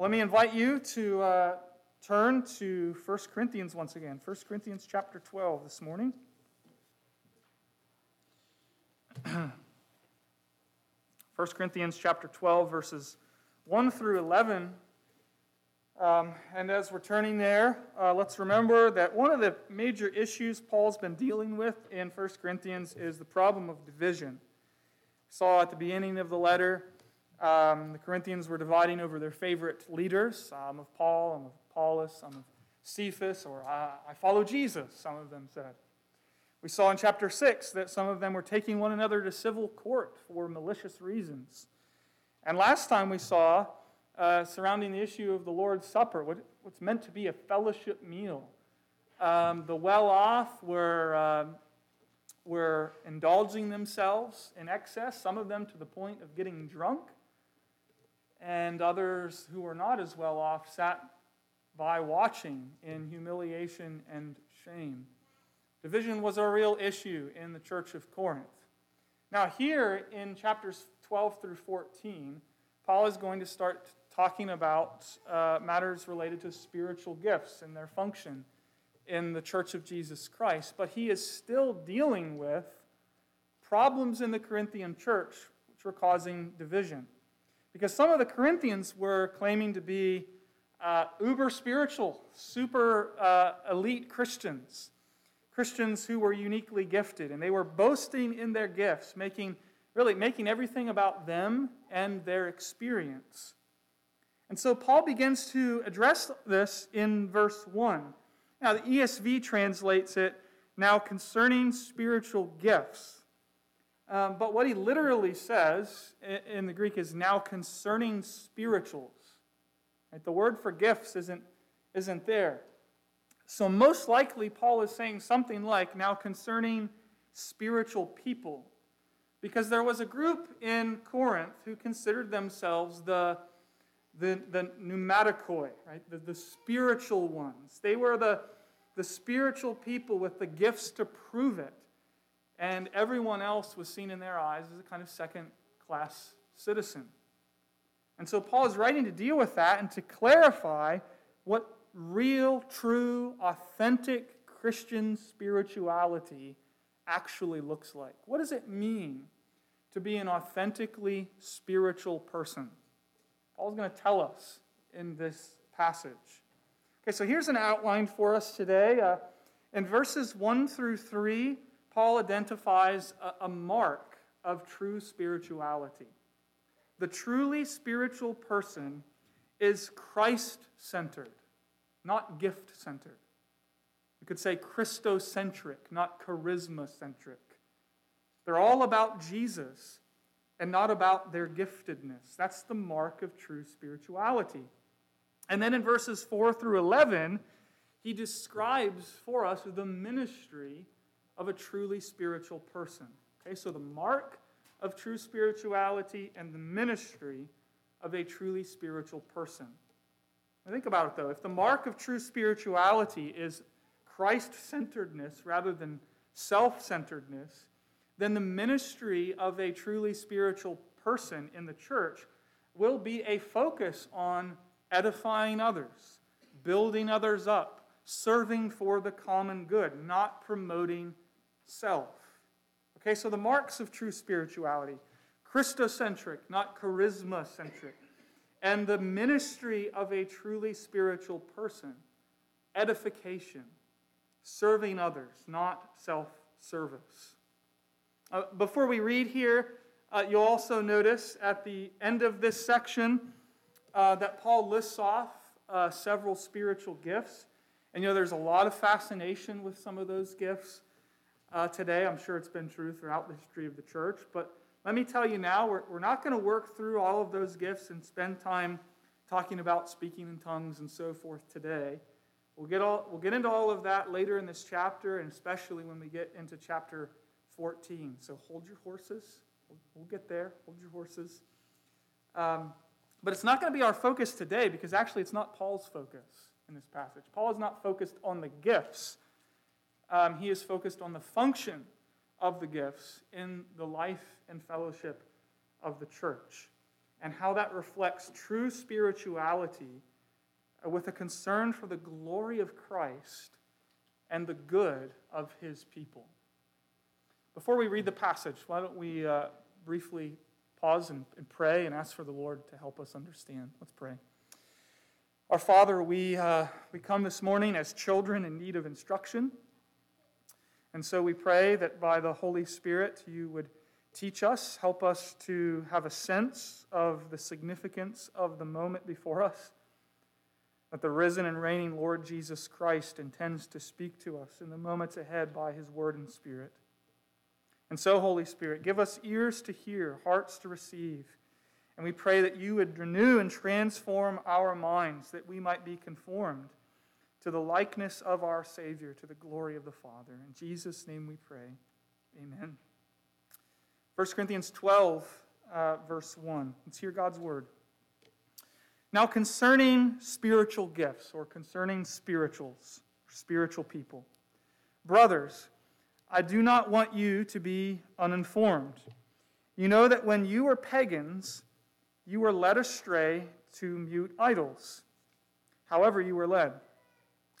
Let me invite you to uh, turn to 1 Corinthians once again. 1 Corinthians chapter 12 this morning. 1 Corinthians chapter 12, verses 1 through 11. Um, and as we're turning there, uh, let's remember that one of the major issues Paul's been dealing with in 1 Corinthians is the problem of division. Saw at the beginning of the letter um, the Corinthians were dividing over their favorite leaders. Some of Paul, some of Apollos, some of Cephas, or I, I follow Jesus, some of them said. We saw in chapter 6 that some of them were taking one another to civil court for malicious reasons. And last time we saw, uh, surrounding the issue of the Lord's Supper, what, what's meant to be a fellowship meal. Um, the well off were, uh, were indulging themselves in excess, some of them to the point of getting drunk and others who were not as well off sat by watching in humiliation and shame. Division was a real issue in the church of Corinth. Now, here in chapters 12 through 14, Paul is going to start talking about uh, matters related to spiritual gifts and their function in the church of Jesus Christ, but he is still dealing with problems in the Corinthian church which were causing division. Because some of the Corinthians were claiming to be uh, uber spiritual, super uh, elite Christians, Christians who were uniquely gifted, and they were boasting in their gifts, making really making everything about them and their experience. And so Paul begins to address this in verse 1. Now, the ESV translates it now concerning spiritual gifts. Um, but what he literally says in the Greek is now concerning spirituals. Right? The word for gifts isn't, isn't there. So, most likely, Paul is saying something like now concerning spiritual people. Because there was a group in Corinth who considered themselves the, the, the pneumatikoi, right? The, the spiritual ones. They were the, the spiritual people with the gifts to prove it and everyone else was seen in their eyes as a kind of second class citizen. And so Paul is writing to deal with that and to clarify what real, true, authentic Christian spirituality actually looks like. What does it mean to be an authentically spiritual person? Paul's going to tell us in this passage. Okay, so here's an outline for us today. Uh, in verses 1 through 3, Paul identifies a, a mark of true spirituality. The truly spiritual person is Christ centered, not gift centered. We could say Christocentric, not charisma centric. They're all about Jesus and not about their giftedness. That's the mark of true spirituality. And then in verses 4 through 11, he describes for us the ministry of a truly spiritual person. Okay, so the mark of true spirituality and the ministry of a truly spiritual person. Now think about it though. If the mark of true spirituality is Christ centeredness rather than self centeredness, then the ministry of a truly spiritual person in the church will be a focus on edifying others, building others up, serving for the common good, not promoting self. Okay, so the marks of true spirituality Christocentric, not charisma centric. And the ministry of a truly spiritual person edification, serving others, not self service. Uh, before we read here, uh, you'll also notice at the end of this section uh, that Paul lists off uh, several spiritual gifts. And you know, there's a lot of fascination with some of those gifts uh, today. I'm sure it's been true throughout the history of the church. But let me tell you now, we're, we're not going to work through all of those gifts and spend time talking about speaking in tongues and so forth today. We'll get, all, we'll get into all of that later in this chapter, and especially when we get into chapter 14. So hold your horses. We'll, we'll get there. Hold your horses. Um, but it's not going to be our focus today because actually it's not Paul's focus in this passage. Paul is not focused on the gifts um, he is focused on the function of the gifts in the life and fellowship of the church. and how that reflects true spirituality with a concern for the glory of Christ and the good of his people. Before we read the passage, why don't we uh, briefly pause and, and, pray and ask for the Lord to help us understand? Let's pray. Our Father, we, uh, we come this morning as children in need of instruction. And so we pray that by the Holy Spirit you would teach us, help us to have a sense of the significance of the moment before us that the risen and reigning Lord Jesus Christ intends to speak to us in the moments ahead by his word and spirit. And so, Holy Spirit, give us ears to hear, hearts to receive. And we pray that you would renew and transform our minds, that we might be conformed to the likeness of our Savior, to the glory of the Father. In Jesus' name we pray. Amen. 1 Corinthians 12, uh, verse 1. Let's hear God's word. Now, concerning spiritual gifts or concerning spirituals, spiritual people, brothers, I do not want you to be uninformed. You know that when you were pagans, you were led astray to mute idols. However, you were led.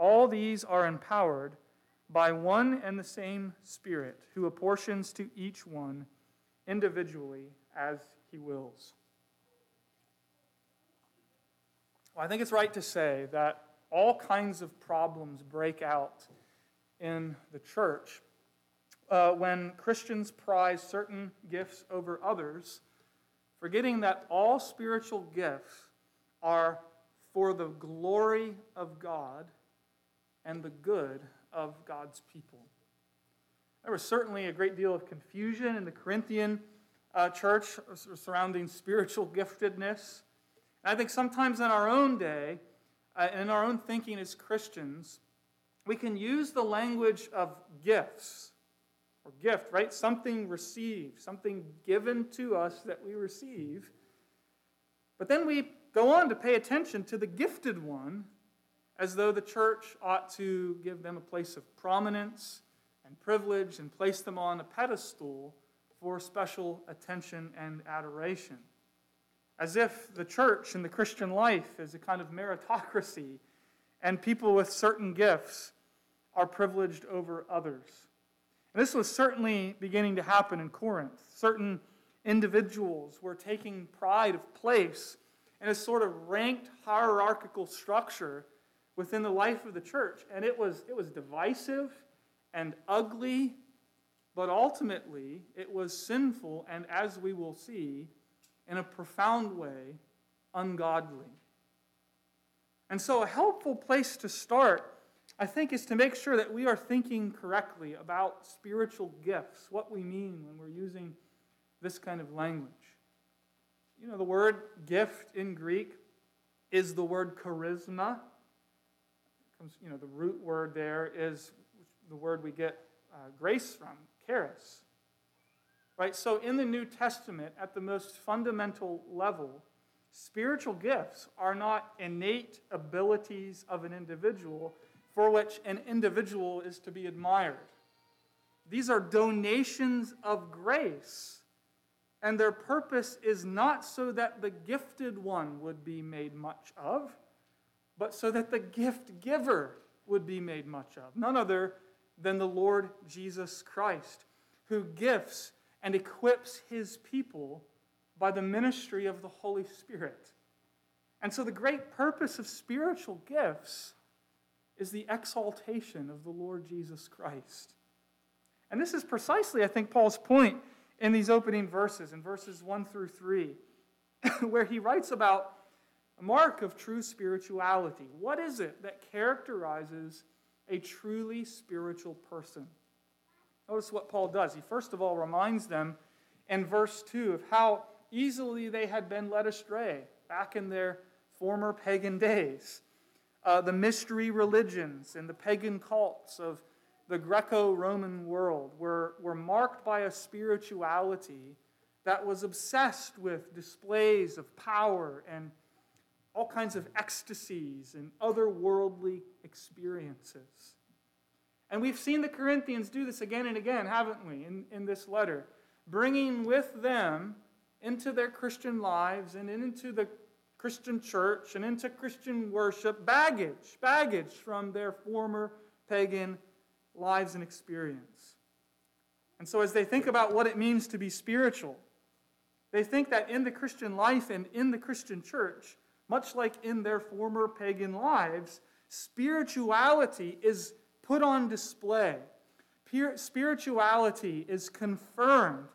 All these are empowered by one and the same Spirit, who apportions to each one individually as he wills. Well, I think it's right to say that all kinds of problems break out in the church uh, when Christians prize certain gifts over others, forgetting that all spiritual gifts are for the glory of God and the good of God's people. There was certainly a great deal of confusion in the Corinthian uh, church surrounding spiritual giftedness. And I think sometimes in our own day, uh, in our own thinking as Christians, we can use the language of gifts or gift, right? Something received, something given to us that we receive. But then we go on to pay attention to the gifted one as though the church ought to give them a place of prominence and privilege and place them on a pedestal for special attention and adoration as if the church and the Christian life is a kind of meritocracy and people with certain gifts are privileged over others. And this was certainly beginning to happen in Corinth. Certain individuals were taking pride of place in a sort of ranked hierarchical structure within the life of the church. And it was, it was divisive and ugly, but ultimately it was sinful and, as we will see, in a profound way ungodly. And so, a helpful place to start, I think, is to make sure that we are thinking correctly about spiritual gifts, what we mean when we're using this kind of language. You know, the word gift in Greek is the word charisma. Comes, you know, the root word there is the word we get uh, grace from, charis. Right? So in the New Testament, at the most fundamental level, spiritual gifts are not innate abilities of an individual for which an individual is to be admired. These are donations of grace. And their purpose is not so that the gifted one would be made much of, but so that the gift giver would be made much of. None other than the Lord Jesus Christ, who gifts and equips his people by the ministry of the Holy Spirit. And so, the great purpose of spiritual gifts is the exaltation of the Lord Jesus Christ. And this is precisely, I think, Paul's point in these opening verses, in verses 1 through 3, where he writes about a mark of true spirituality. What is it that characterizes a truly spiritual person? Notice what Paul does. He first of all reminds them in verse 2 of how easily they had been led astray back in their former pagan days. Uh, the mystery religions and the pagan cults of the Greco Roman world were, were marked by a spirituality that was obsessed with displays of power and all kinds of ecstasies and otherworldly experiences. And we've seen the Corinthians do this again and again, haven't we, in, in this letter? Bringing with them into their Christian lives and into the Christian church and into Christian worship baggage, baggage from their former pagan lives and experience. And so, as they think about what it means to be spiritual, they think that in the Christian life and in the Christian church, much like in their former pagan lives, spirituality is put on display. Spirituality is confirmed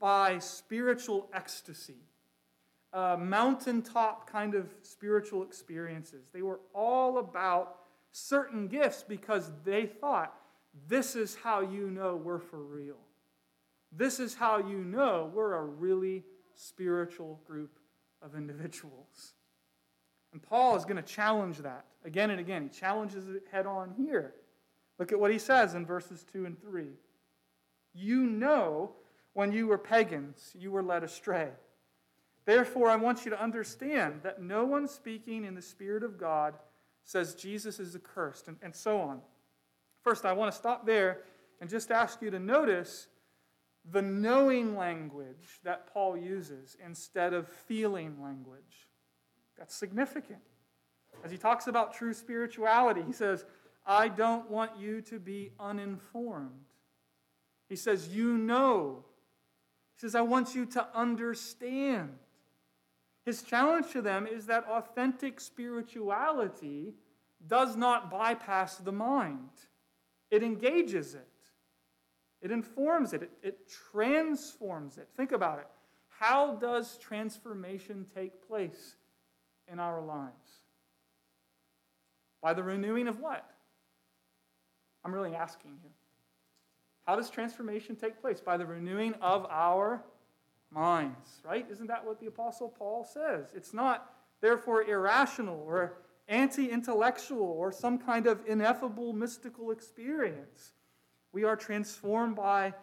by spiritual ecstasy, uh, mountaintop kind of spiritual experiences. They were all about certain gifts because they thought this is how you know we're for real. This is how you know we're a really spiritual group of individuals. And Paul is going to challenge that again and again. He challenges it head on here. Look at what he says in verses 2 and 3. You know when you were pagans, you were led astray. Therefore, I want you to understand that no one speaking in the Spirit of God says Jesus is accursed, and, and so on. First, I want to stop there and just ask you to notice the knowing language that Paul uses instead of feeling language. That's significant. As he talks about true spirituality, he says, I don't want you to be uninformed. He says, You know. He says, I want you to understand. His challenge to them is that authentic spirituality does not bypass the mind. It engages it, it informs it, it, it transforms it. Think about it. How does transformation take place in our lives? By the renewing of what? I'm really asking you. How does transformation take place? By the renewing of our minds, right? Isn't that what the Apostle Paul says? It's not, therefore, irrational or anti intellectual or some kind of ineffable mystical experience. We are transformed by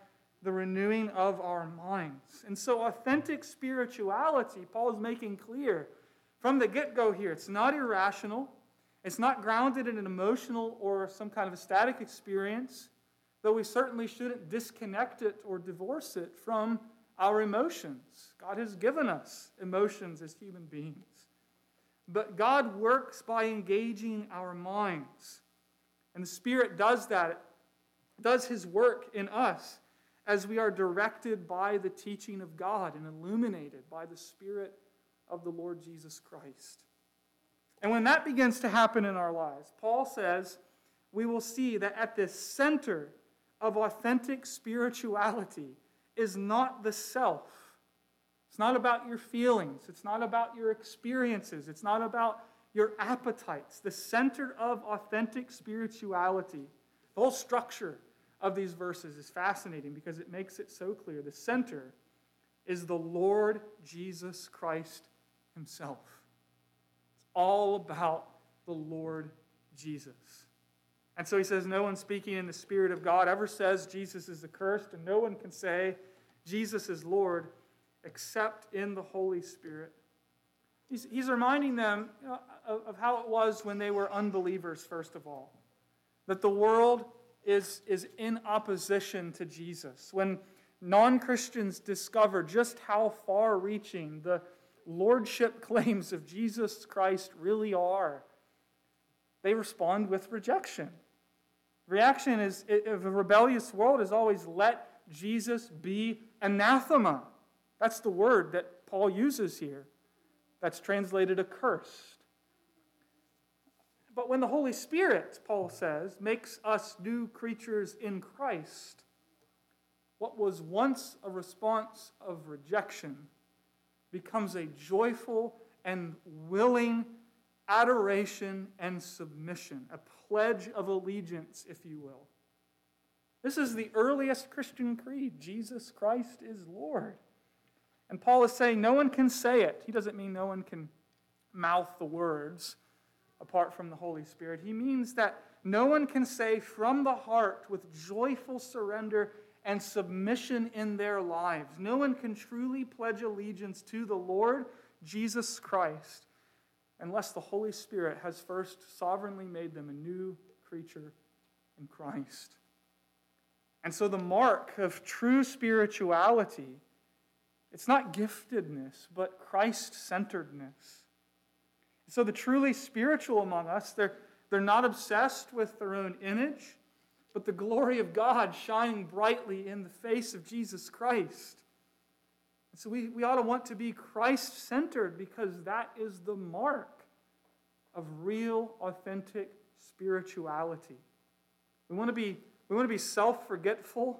the renewing of our minds. And so, authentic spirituality, Paul is making clear from the get go here, it's not irrational, it's not grounded in an emotional or some kind of a static experience, though we certainly shouldn't disconnect it or divorce it from our emotions. God has given us emotions as human beings. But God works by engaging our minds. And the Spirit does that, does His work in us as we are directed by the teaching of God and illuminated by the Spirit of the Lord Jesus Christ. And when that begins to happen in our lives, Paul says we will see that at the center of authentic spirituality is not the self it's not about your feelings. It's not about your experiences. It's not about your appetites. The center of authentic spirituality, the whole structure of these verses is fascinating because it makes it so clear. The center is the Lord Jesus Christ Himself. It's all about the Lord Jesus. And so he says, No one speaking in the Spirit of God ever says Jesus is accursed, and no one can say Jesus is Lord except in the Holy Spirit. He's, he's reminding them of, of how it was when they were unbelievers, first of all. That the world is, is in opposition to Jesus. When non Christians discover just how far reaching the lordship claims of Jesus Christ really are, they respond with rejection. Reaction is, of a rebellious world is always let Jesus be anathema. That's the word that Paul uses here. That's translated accursed. But when the Holy Spirit, Paul says, makes us new creatures in Christ, what was once a response of rejection becomes a joyful and willing adoration and submission, a pledge of allegiance, if you will. This is the earliest Christian creed Jesus Christ is Lord. And Paul is saying no one can say it. He doesn't mean no one can mouth the words apart from the Holy Spirit. He means that no one can say from the heart with joyful surrender and submission in their lives. No one can truly pledge allegiance to the Lord Jesus Christ unless the Holy Spirit has first sovereignly made them a new creature in Christ. And so the mark of true spirituality it's not giftedness, but Christ-centeredness. So the truly spiritual among us, they're, they're not obsessed with their own image but the glory of God shining brightly in the face of Jesus Christ. So we, we ought to want to be Christ centered because that is the mark of real, authentic spirituality. We want to be, we want to be self forgetful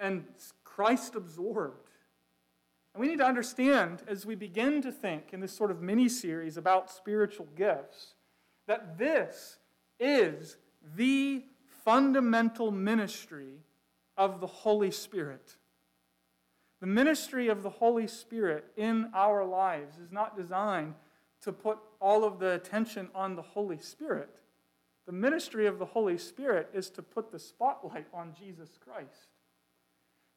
and Christ absorbed. And we need to understand as we begin to think in this sort of mini series about spiritual gifts that this is the fundamental ministry of the Holy Spirit. The ministry of the Holy Spirit in our lives is not designed to put all of the attention on the Holy Spirit. The ministry of the Holy Spirit is to put the spotlight on Jesus Christ.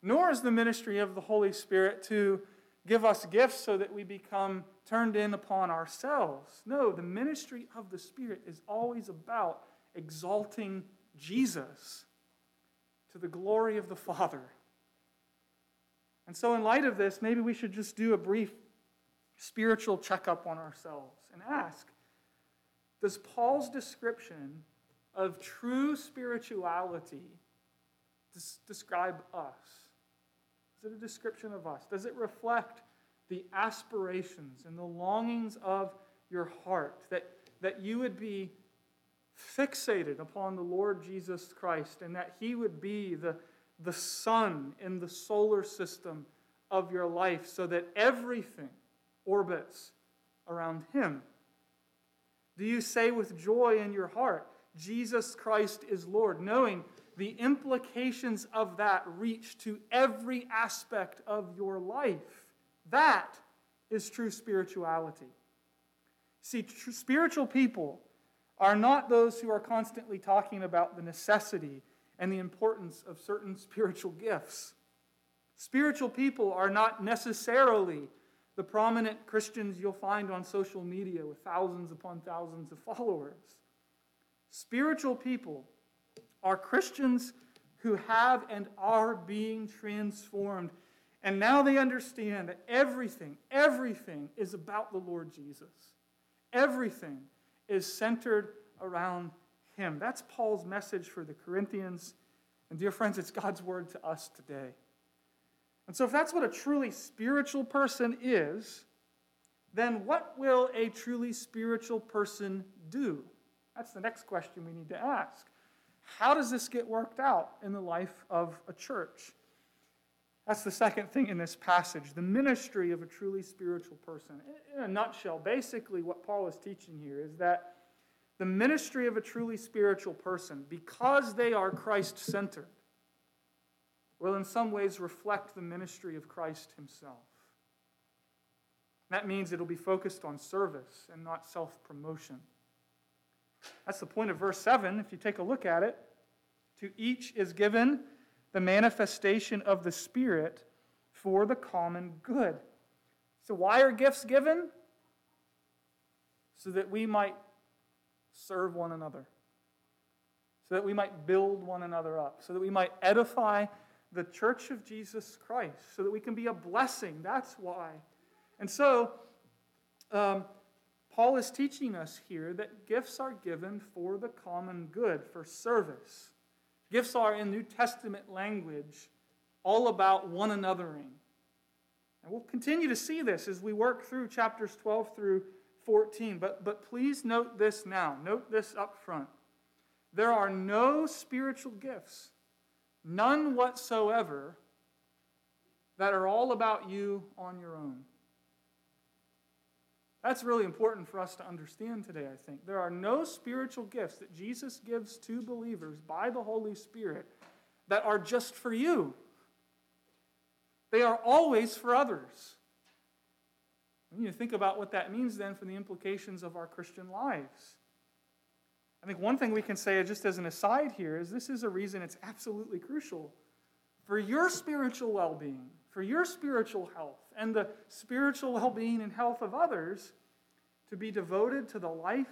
Nor is the ministry of the Holy Spirit to give us gifts so that we become turned in upon ourselves. No, the ministry of the Spirit is always about exalting Jesus to the glory of the Father. And so, in light of this, maybe we should just do a brief spiritual checkup on ourselves and ask Does Paul's description of true spirituality describe us? Is it a description of us? Does it reflect the aspirations and the longings of your heart that, that you would be fixated upon the Lord Jesus Christ and that He would be the, the sun in the solar system of your life so that everything orbits around Him? Do you say with joy in your heart, Jesus Christ is Lord, knowing the implications of that reach to every aspect of your life? That is true spirituality. See, true spiritual people are not those who are constantly talking about the necessity and the importance of certain spiritual gifts. Spiritual people are not necessarily the prominent Christians you'll find on social media with thousands upon thousands of followers. Spiritual people are Christians who have and are being transformed. And now they understand that everything, everything is about the Lord Jesus. Everything is centered around him. That's Paul's message for the Corinthians. And, dear friends, it's God's word to us today. And so, if that's what a truly spiritual person is, then what will a truly spiritual person do? That's the next question we need to ask. How does this get worked out in the life of a church? That's the second thing in this passage the ministry of a truly spiritual person. In a nutshell, basically, what Paul is teaching here is that the ministry of a truly spiritual person, because they are Christ centered, will in some ways reflect the ministry of Christ himself. That means it'll be focused on service and not self promotion. That's the point of verse 7. If you take a look at it, to each is given the manifestation of the Spirit for the common good. So, why are gifts given? So that we might serve one another, so that we might build one another up, so that we might edify the church of Jesus Christ, so that we can be a blessing. That's why. And so, um, Paul is teaching us here that gifts are given for the common good, for service. Gifts are, in New Testament language, all about one anothering. And we'll continue to see this as we work through chapters 12 through 14. But, but please note this now. Note this up front. There are no spiritual gifts, none whatsoever, that are all about you on your own. That's really important for us to understand today, I think. There are no spiritual gifts that Jesus gives to believers by the Holy Spirit that are just for you. They are always for others. We think about what that means then for the implications of our Christian lives. I think one thing we can say, just as an aside here, is this is a reason it's absolutely crucial for your spiritual well being, for your spiritual health, and the spiritual well being and health of others to be devoted to the life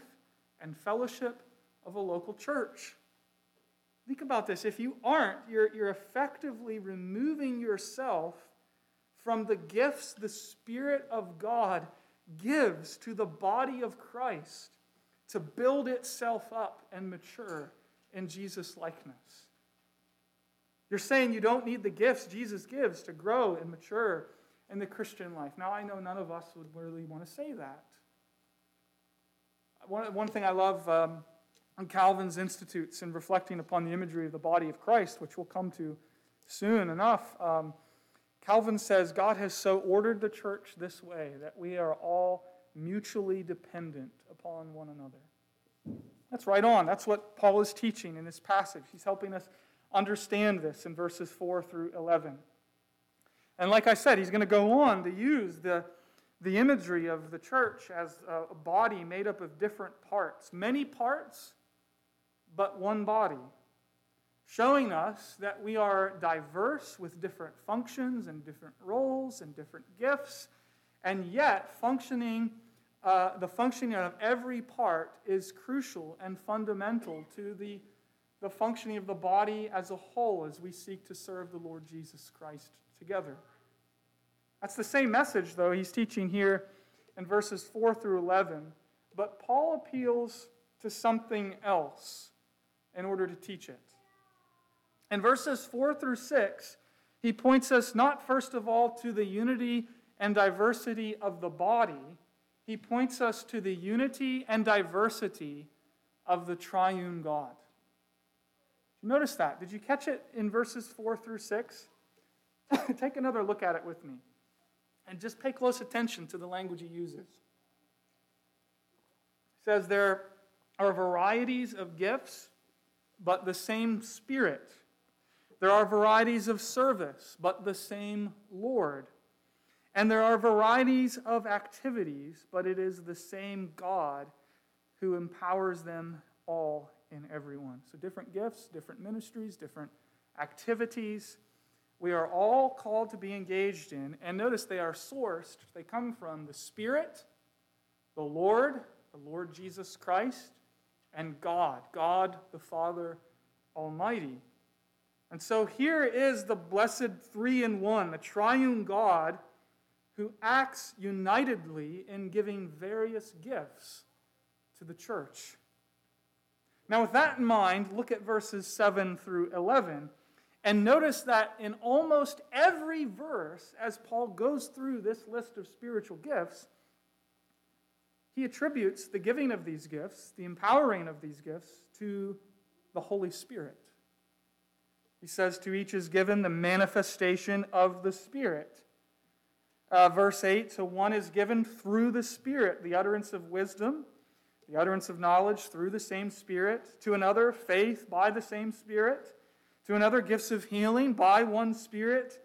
and fellowship of a local church. Think about this. If you aren't, you're, you're effectively removing yourself from the gifts the Spirit of God gives to the body of Christ to build itself up and mature in Jesus' likeness. You're saying you don't need the gifts Jesus gives to grow and mature in the Christian life. Now, I know none of us would really want to say that. One, one thing I love um, on Calvin's Institutes and reflecting upon the imagery of the body of Christ, which we'll come to soon enough, um, Calvin says God has so ordered the church this way that we are all mutually dependent upon one another. That's right on. That's what Paul is teaching in this passage. He's helping us understand this in verses 4 through 11. And like I said, he's going to go on to use the, the imagery of the church as a body made up of different parts. Many parts, but one body. Showing us that we are diverse with different functions and different roles and different gifts, and yet functioning, uh, the functioning of every part is crucial and fundamental to the, the functioning of the body as a whole as we seek to serve the Lord Jesus Christ together. That's the same message, though, he's teaching here in verses 4 through 11. But Paul appeals to something else in order to teach it. In verses 4 through 6, he points us not first of all to the unity and diversity of the body, he points us to the unity and diversity of the triune God. You notice that? Did you catch it in verses 4 through 6? Take another look at it with me. And just pay close attention to the language he uses. He says there are varieties of gifts, but the same Spirit. There are varieties of service, but the same Lord. And there are varieties of activities, but it is the same God who empowers them all in everyone. So, different gifts, different ministries, different activities we are all called to be engaged in. And notice they are sourced, they come from the Spirit, the Lord, the Lord Jesus Christ, and God, God the Father Almighty. And so here is the blessed three in one, the triune God who acts unitedly in giving various gifts to the church. Now, with that in mind, look at verses 7 through 11 and notice that in almost every verse, as Paul goes through this list of spiritual gifts, he attributes the giving of these gifts, the empowering of these gifts, to the Holy Spirit. He says, To each is given the manifestation of the Spirit. Uh, verse 8 So one is given through the Spirit the utterance of wisdom, the utterance of knowledge through the same Spirit. To another, faith by the same Spirit to another, gifts of healing by one Spirit,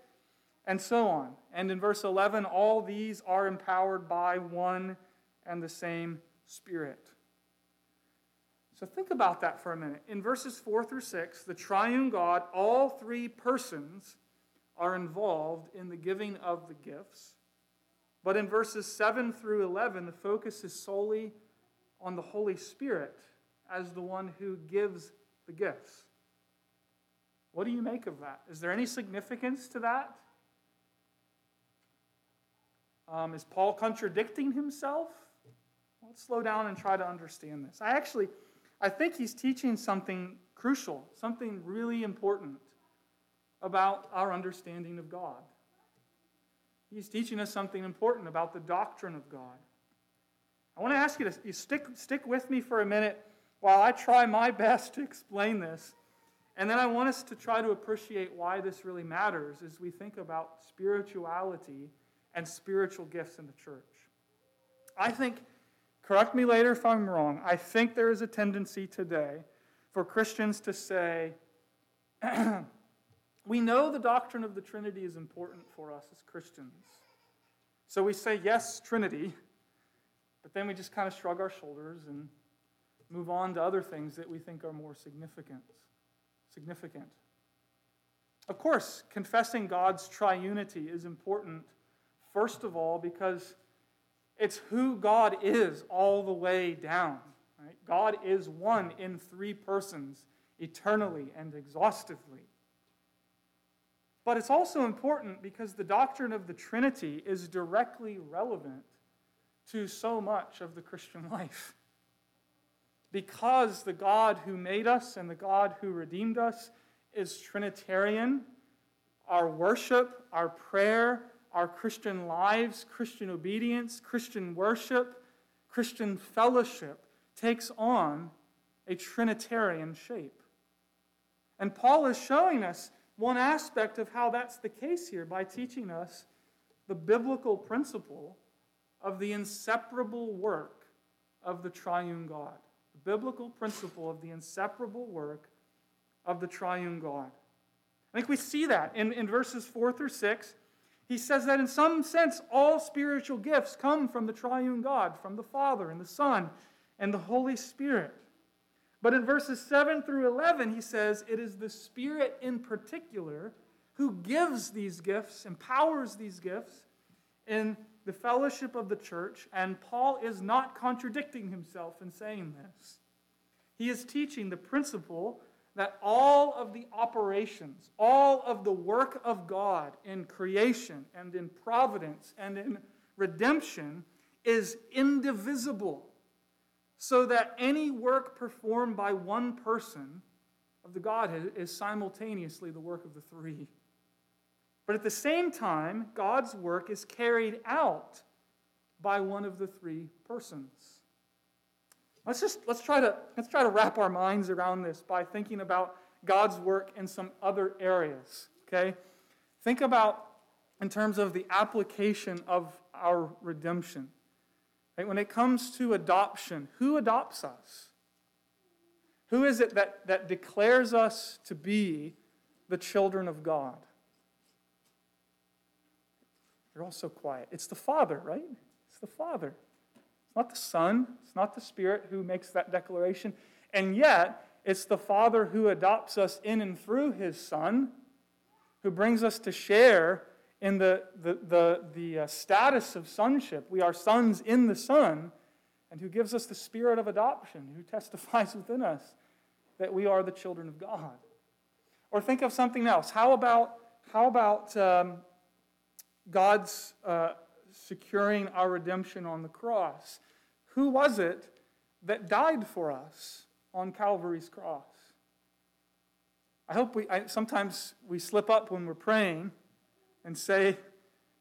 and so on. And in verse 11, all these are empowered by one and the same Spirit. So think about that for a minute. In verses 4 through 6, the triune God, all three persons are involved in the giving of the gifts. But in verses 7 through 11, the focus is solely on the Holy Spirit as the one who gives the gifts. What do you make of that? Is there any significance to that? Um, is Paul contradicting himself? Let's slow down and try to understand this. I actually, I think he's teaching something crucial, something really important about our understanding of God. He's teaching us something important about the doctrine of God. I want to ask you to you stick, stick with me for a minute while I try my best to explain this. And then I want us to try to appreciate why this really matters as we think about spirituality and spiritual gifts in the church. I think, correct me later if I'm wrong, I think there is a tendency today for Christians to say, we know the doctrine of the Trinity is important for us as Christians. So we say, yes, Trinity, but then we just kind of shrug our shoulders and move on to other things that we think are more significant. Significant. Of course, confessing God's triunity is important, first of all, because it's who God is all the way down. Right? God is one in three persons, eternally and exhaustively. But it's also important because the doctrine of the Trinity is directly relevant to so much of the Christian life. Because the God who made us and the God who redeemed us is Trinitarian, our worship, our prayer, our Christian lives, Christian obedience, Christian worship, Christian fellowship takes on a Trinitarian shape. And Paul is showing us one aspect of how that's the case here by teaching us the biblical principle of the inseparable work of the triune God. Biblical principle of the inseparable work of the triune God. I think we see that in, in verses 4 through 6. He says that in some sense, all spiritual gifts come from the triune God, from the Father and the Son and the Holy Spirit. But in verses 7 through 11, he says it is the Spirit in particular who gives these gifts, empowers these gifts in the fellowship of the church, and Paul is not contradicting himself in saying this. He is teaching the principle that all of the operations, all of the work of God in creation and in providence and in redemption is indivisible, so that any work performed by one person of the Godhead is simultaneously the work of the three. But at the same time, God's work is carried out by one of the three persons. Let's just let's try to let's try to wrap our minds around this by thinking about God's work in some other areas. Okay? Think about in terms of the application of our redemption. Right? When it comes to adoption, who adopts us? Who is it that, that declares us to be the children of God? You're all so quiet. It's the Father, right? It's the Father. It's not the Son. It's not the Spirit who makes that declaration. And yet, it's the Father who adopts us in and through His Son, who brings us to share in the, the, the, the uh, status of sonship. We are sons in the Son, and who gives us the Spirit of adoption, who testifies within us that we are the children of God. Or think of something else. How about, how about um, God's uh, securing our redemption on the cross. Who was it that died for us on Calvary's cross? I hope we, I, sometimes we slip up when we're praying and say,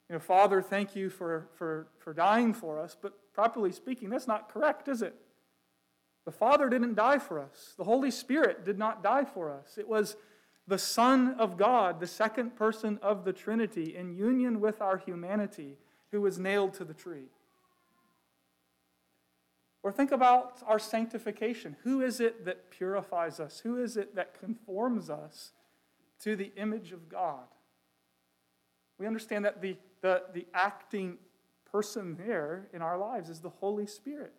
you know, Father, thank you for, for, for dying for us. But properly speaking, that's not correct, is it? The Father didn't die for us. The Holy Spirit did not die for us. It was the Son of God, the second person of the Trinity, in union with our humanity, who was nailed to the tree. Or think about our sanctification. Who is it that purifies us? Who is it that conforms us to the image of God? We understand that the, the, the acting person there in our lives is the Holy Spirit,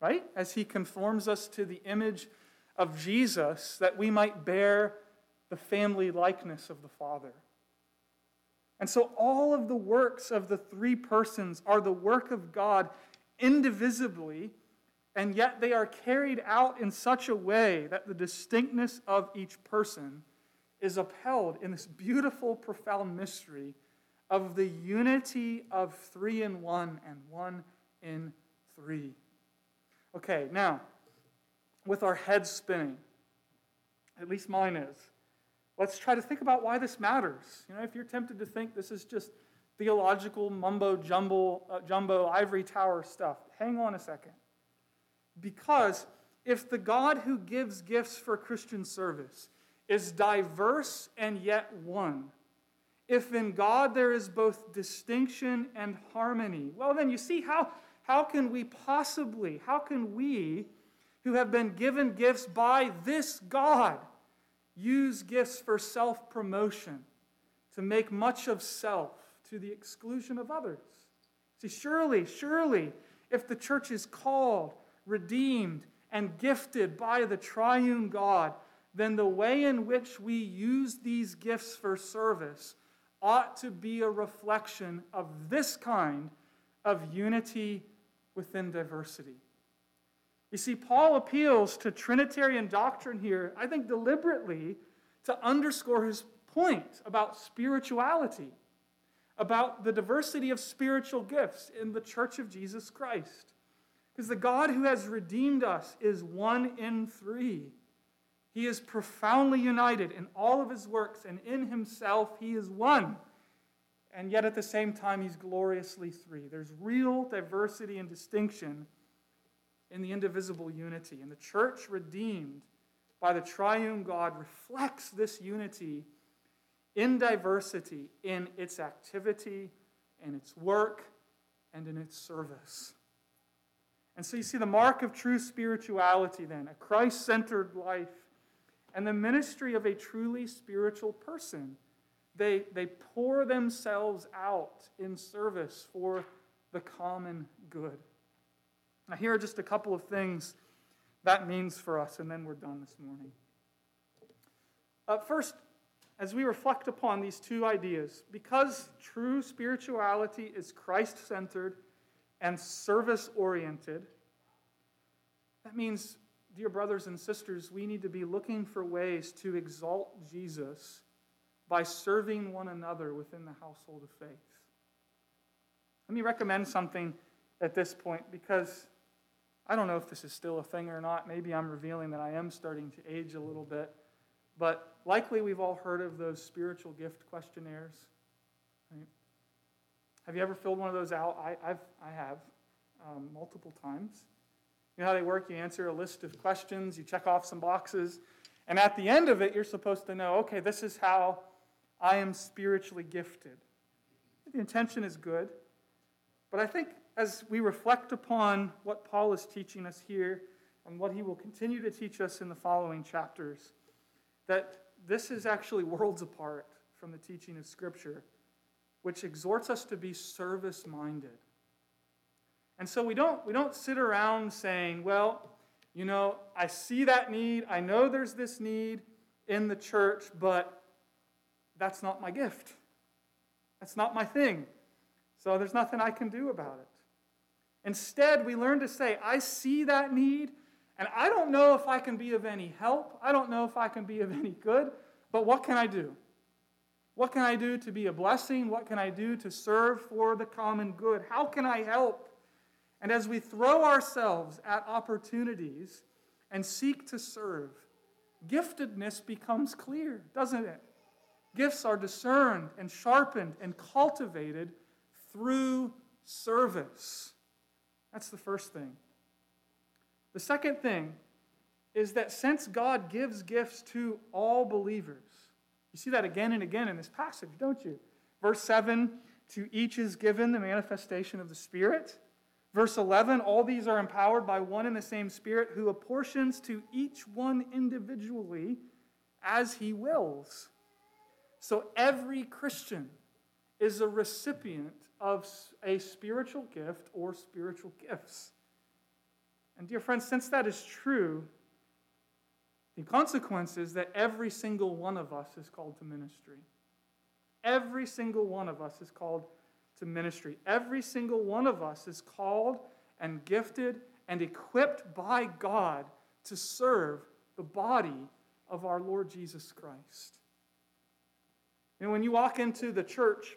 right? As He conforms us to the image of Jesus, that we might bear the family likeness of the Father. And so all of the works of the three persons are the work of God indivisibly, and yet they are carried out in such a way that the distinctness of each person is upheld in this beautiful, profound mystery of the unity of three in one and one in three. Okay, now, with our heads spinning, at least mine is, let's try to think about why this matters. You know, if you're tempted to think this is just theological mumbo jumbo, uh, jumbo ivory tower stuff. Hang on a second. Because if the God who gives gifts for Christian service is diverse and yet one, if in God there is both distinction and harmony, well, then you see how, how can we possibly, how can we, who have been given gifts by this God, use gifts for self promotion, to make much of self to the exclusion of others? See, surely, surely, if the church is called, redeemed, and gifted by the triune God, then the way in which we use these gifts for service ought to be a reflection of this kind of unity within diversity. You see, Paul appeals to Trinitarian doctrine here, I think deliberately, to underscore his point about spirituality, about the diversity of spiritual gifts in the church of Jesus Christ. Because the God who has redeemed us is one in three. He is profoundly united in all of his works, and in himself he is one. And yet at the same time, he's gloriously three. There's real diversity and distinction in the indivisible unity. And the church redeemed by the triune God reflects this unity in diversity in its activity, in its work, and in its service. And so you see the mark of true spirituality then, a Christ centered life and the ministry of a truly spiritual person. They, they pour themselves out in service for the common good. Now, here are just a couple of things that means for us, and then we're done this morning. Uh, first, as we reflect upon these two ideas, because true spirituality is Christ centered and service oriented, that means dear brothers and sisters, we need to be looking for ways to exalt Jesus by serving one another within the household of faith. Let me recommend something at this point because I don't know if this is still a thing or not. Maybe I'm revealing that I am starting to age a little bit. But likely we've all heard of those spiritual gift questionnaires. Right? Have you ever filled one of those out? I, I've, I have um, multiple times. You know how they work? You answer a list of questions, you check off some boxes, and at the end of it, you're supposed to know okay, this is how I am spiritually gifted. The intention is good, but I think as we reflect upon what Paul is teaching us here and what he will continue to teach us in the following chapters, that this is actually worlds apart from the teaching of Scripture, which exhorts us to be service minded. And so we don't, we don't sit around saying, well, you know, I see that need, I know there's this need in the church, but that's not my gift. That's not my thing. So there's nothing I can do about it. Instead, we learn to say, I see that need, and I don't know if I can be of any help. I don't know if I can be of any good, but what can I do? What can I do to be a blessing? What can I do to serve for the common good? How can I help? And as we throw ourselves at opportunities and seek to serve, giftedness becomes clear, doesn't it? Gifts are discerned and sharpened and cultivated through service. That's the first thing. The second thing is that since God gives gifts to all believers, you see that again and again in this passage, don't you? Verse 7 to each is given the manifestation of the Spirit. Verse 11, all these are empowered by one and the same Spirit who apportions to each one individually as he wills. So every Christian is a recipient of a spiritual gift or spiritual gifts. And, dear friends, since that is true, the consequence is that every single one of us is called to ministry. Every single one of us is called to ministry. Every single one of us is called and gifted and equipped by God to serve the body of our Lord Jesus Christ. And when you walk into the church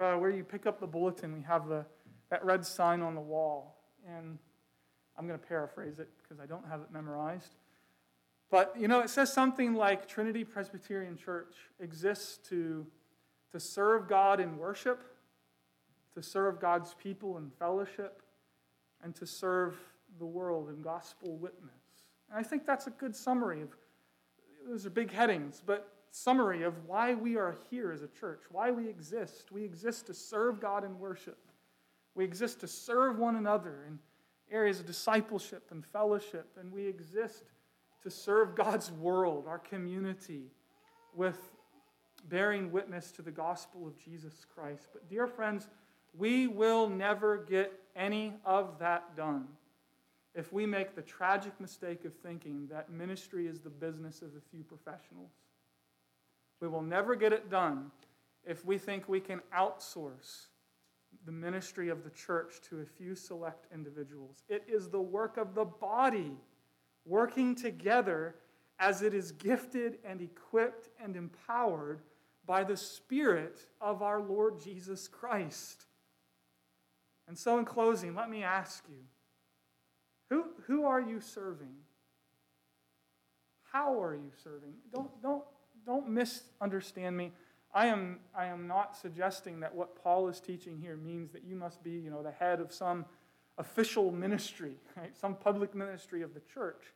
uh, where you pick up the bulletin, we have the, that red sign on the wall. And I'm going to paraphrase it because I don't have it memorized. But, you know, it says something like Trinity Presbyterian Church exists to, to serve God in worship to serve God's people in fellowship, and to serve the world in gospel witness. And I think that's a good summary of those are big headings, but summary of why we are here as a church, why we exist. We exist to serve God in worship. We exist to serve one another in areas of discipleship and fellowship, and we exist to serve God's world, our community, with bearing witness to the gospel of Jesus Christ. But, dear friends, we will never get any of that done if we make the tragic mistake of thinking that ministry is the business of a few professionals. We will never get it done if we think we can outsource the ministry of the church to a few select individuals. It is the work of the body working together as it is gifted and equipped and empowered by the Spirit of our Lord Jesus Christ. And so, in closing, let me ask you who, who are you serving? How are you serving? Don't, don't, don't misunderstand me. I am, I am not suggesting that what Paul is teaching here means that you must be you know, the head of some official ministry, right? some public ministry of the church.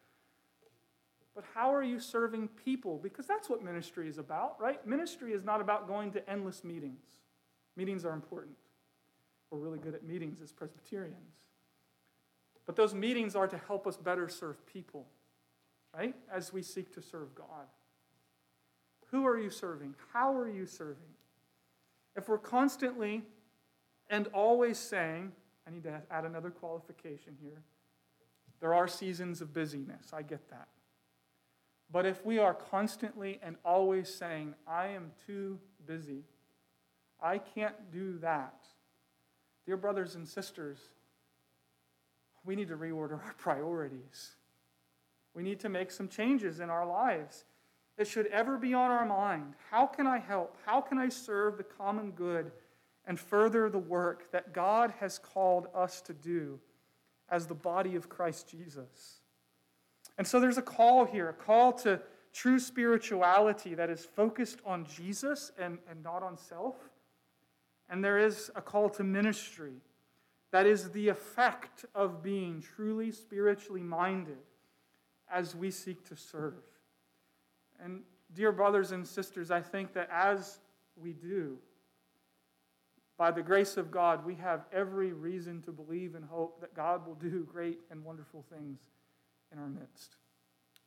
But how are you serving people? Because that's what ministry is about, right? Ministry is not about going to endless meetings. Meetings are important. We're really good at meetings as Presbyterians. But those meetings are to help us better serve people, right? As we seek to serve God. Who are you serving? How are you serving? If we're constantly and always saying, I need to add another qualification here. There are seasons of busyness. I get that. But if we are constantly and always saying, I am too busy, I can't do that, dear brothers and sisters, we need to reorder our priorities. We need to make some changes in our lives. It should ever be on our mind. How can I help? How can I serve the common good and further the work that God has called us to do as the body of Christ Jesus? And so there's a call here, a call to true spirituality that is focused on Jesus and, and not on self. And there is a call to ministry that is the effect of being truly spiritually minded as we seek to serve. And, dear brothers and sisters, I think that as we do, by the grace of God, we have every reason to believe and hope that God will do great and wonderful things in our midst.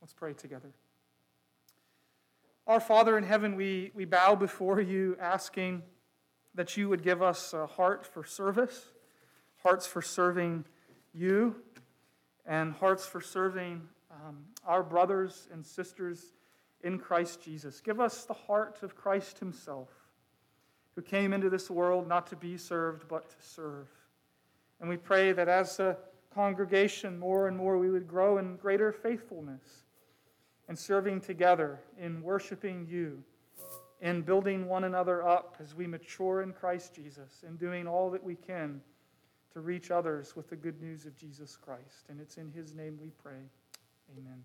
Let's pray together. Our Father in heaven, we, we bow before you asking that you would give us a heart for service hearts for serving you, and hearts for serving um, our brothers and sisters in Christ Jesus. Give us the heart of Christ Himself, who came into this world not to be served, but to serve. And we pray that as a congregation, more and more we would grow in greater faithfulness and serving together in worshiping you, in building one another up as we mature in Christ Jesus, and doing all that we can to reach others with the good news of Jesus Christ. And it's in his name we pray. Amen.